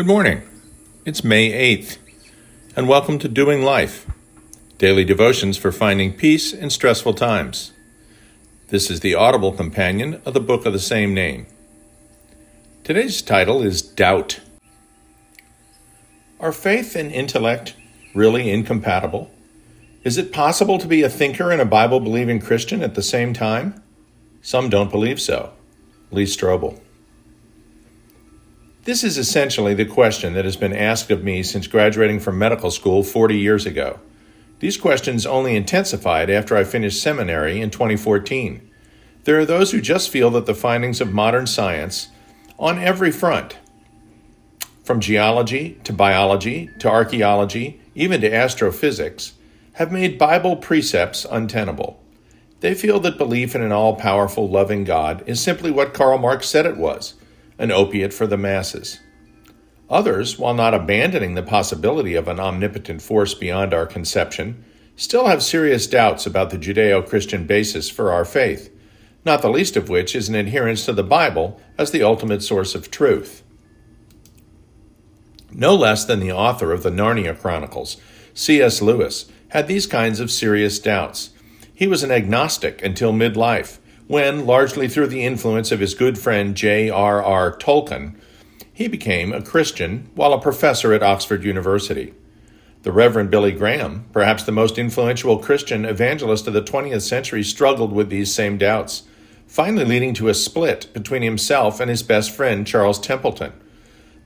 Good morning. It's May 8th, and welcome to Doing Life, daily devotions for finding peace in stressful times. This is the audible companion of the book of the same name. Today's title is Doubt. Are faith and intellect really incompatible? Is it possible to be a thinker and a Bible believing Christian at the same time? Some don't believe so. Lee Strobel. This is essentially the question that has been asked of me since graduating from medical school 40 years ago. These questions only intensified after I finished seminary in 2014. There are those who just feel that the findings of modern science, on every front, from geology to biology to archaeology, even to astrophysics, have made Bible precepts untenable. They feel that belief in an all powerful, loving God is simply what Karl Marx said it was an opiate for the masses. Others, while not abandoning the possibility of an omnipotent force beyond our conception, still have serious doubts about the Judeo Christian basis for our faith, not the least of which is an adherence to the Bible as the ultimate source of truth. No less than the author of the Narnia Chronicles, C.S. Lewis, had these kinds of serious doubts. He was an agnostic until midlife, when, largely through the influence of his good friend J.R.R. Tolkien, he became a Christian while a professor at Oxford University. The Reverend Billy Graham, perhaps the most influential Christian evangelist of the 20th century, struggled with these same doubts, finally leading to a split between himself and his best friend Charles Templeton.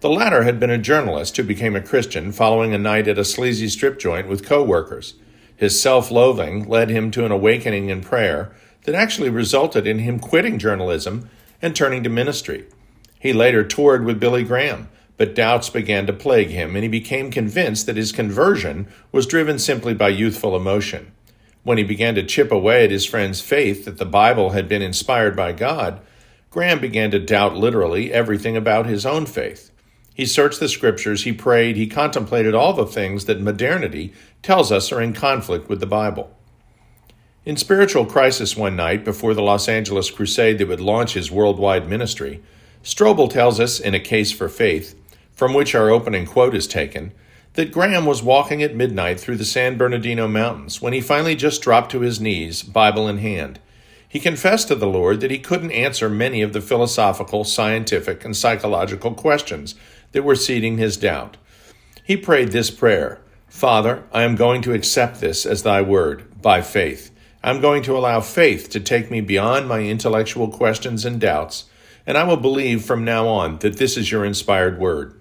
The latter had been a journalist who became a Christian following a night at a sleazy strip joint with co workers. His self loathing led him to an awakening in prayer that actually resulted in him quitting journalism and turning to ministry. He later toured with Billy Graham, but doubts began to plague him, and he became convinced that his conversion was driven simply by youthful emotion. When he began to chip away at his friend's faith that the Bible had been inspired by God, Graham began to doubt literally everything about his own faith. He searched the scriptures, he prayed, he contemplated all the things that modernity tells us are in conflict with the Bible. In spiritual crisis one night before the Los Angeles crusade that would launch his worldwide ministry, Strobel tells us in A Case for Faith, from which our opening quote is taken, that Graham was walking at midnight through the San Bernardino Mountains when he finally just dropped to his knees, Bible in hand. He confessed to the Lord that he couldn't answer many of the philosophical, scientific, and psychological questions that were seeding his doubt. He prayed this prayer Father, I am going to accept this as thy word, by faith. I'm going to allow faith to take me beyond my intellectual questions and doubts, and I will believe from now on that this is your inspired word.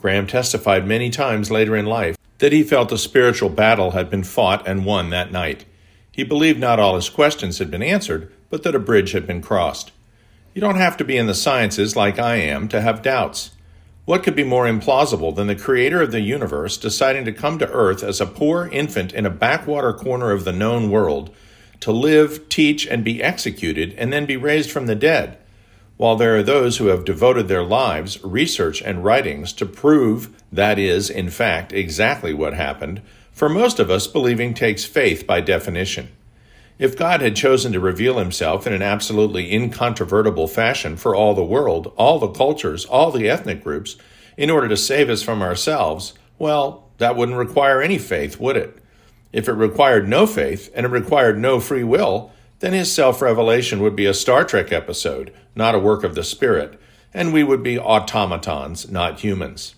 Graham testified many times later in life that he felt a spiritual battle had been fought and won that night. He believed not all his questions had been answered, but that a bridge had been crossed. You don't have to be in the sciences like I am to have doubts. What could be more implausible than the creator of the universe deciding to come to earth as a poor infant in a backwater corner of the known world to live, teach, and be executed, and then be raised from the dead? While there are those who have devoted their lives, research, and writings to prove that is, in fact, exactly what happened, for most of us, believing takes faith by definition. If God had chosen to reveal himself in an absolutely incontrovertible fashion for all the world, all the cultures, all the ethnic groups, in order to save us from ourselves, well, that wouldn't require any faith, would it? If it required no faith and it required no free will, then his self revelation would be a Star Trek episode, not a work of the Spirit, and we would be automatons, not humans.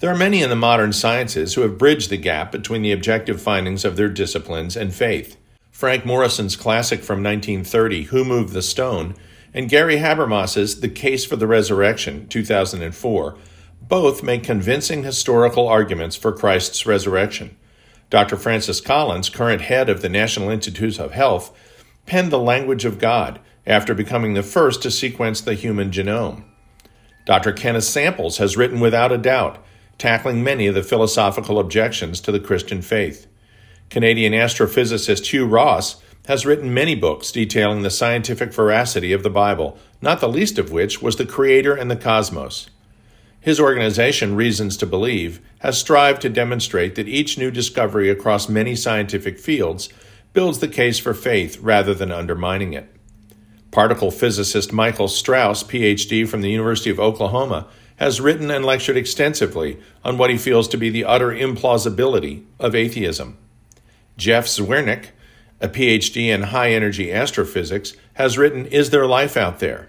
There are many in the modern sciences who have bridged the gap between the objective findings of their disciplines and faith. Frank Morison's classic from 1930, Who Moved the Stone, and Gary Habermas's The Case for the Resurrection, 2004, both make convincing historical arguments for Christ's resurrection. Dr. Francis Collins, current head of the National Institutes of Health, penned the language of God after becoming the first to sequence the human genome. Dr. Kenneth Samples has written without a doubt, tackling many of the philosophical objections to the Christian faith. Canadian astrophysicist Hugh Ross has written many books detailing the scientific veracity of the Bible, not the least of which was The Creator and the Cosmos. His organization, Reasons to Believe, has strived to demonstrate that each new discovery across many scientific fields builds the case for faith rather than undermining it. Particle physicist Michael Strauss, PhD from the University of Oklahoma, has written and lectured extensively on what he feels to be the utter implausibility of atheism. Jeff Zweerink, a PhD in high energy astrophysics, has written Is There Life Out There?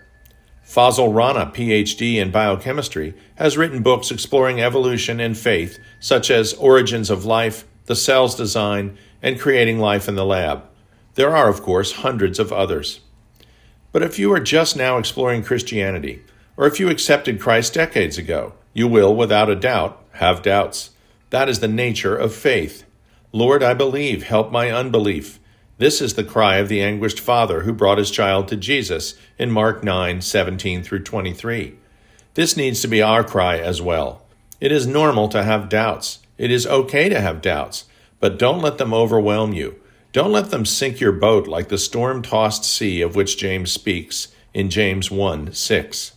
Fazl Rana, PhD in biochemistry, has written books exploring evolution and faith, such as Origins of Life, The Cell's Design, and Creating Life in the Lab. There are, of course, hundreds of others. But if you are just now exploring Christianity, or if you accepted Christ decades ago, you will, without a doubt, have doubts. That is the nature of faith. Lord, I believe, help my unbelief. This is the cry of the anguished father who brought his child to Jesus in Mark 9 17 through 23. This needs to be our cry as well. It is normal to have doubts. It is okay to have doubts, but don't let them overwhelm you. Don't let them sink your boat like the storm tossed sea of which James speaks in James 1 6.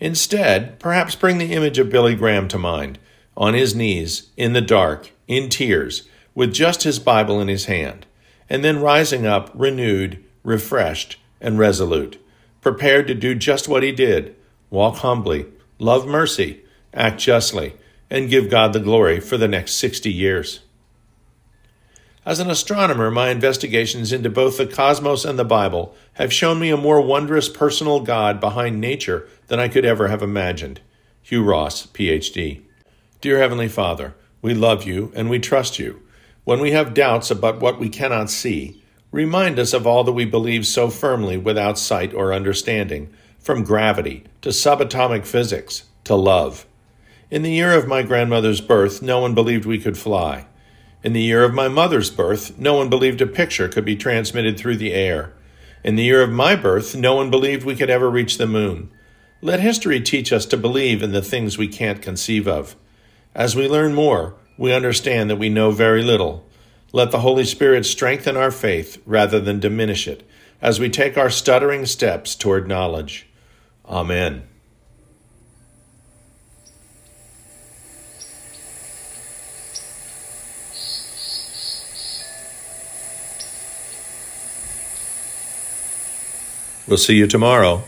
Instead, perhaps bring the image of Billy Graham to mind, on his knees, in the dark, in tears, with just his Bible in his hand and then rising up renewed, refreshed, and resolute, prepared to do just what he did walk humbly, love mercy, act justly, and give God the glory for the next 60 years. As an astronomer, my investigations into both the cosmos and the Bible have shown me a more wondrous personal God behind nature than I could ever have imagined. Hugh Ross, PhD. Dear Heavenly Father, we love you and we trust you. When we have doubts about what we cannot see, remind us of all that we believe so firmly without sight or understanding, from gravity to subatomic physics to love. In the year of my grandmother's birth, no one believed we could fly. In the year of my mother's birth, no one believed a picture could be transmitted through the air. In the year of my birth, no one believed we could ever reach the moon. Let history teach us to believe in the things we can't conceive of. As we learn more, we understand that we know very little. Let the Holy Spirit strengthen our faith rather than diminish it as we take our stuttering steps toward knowledge. Amen. We'll see you tomorrow.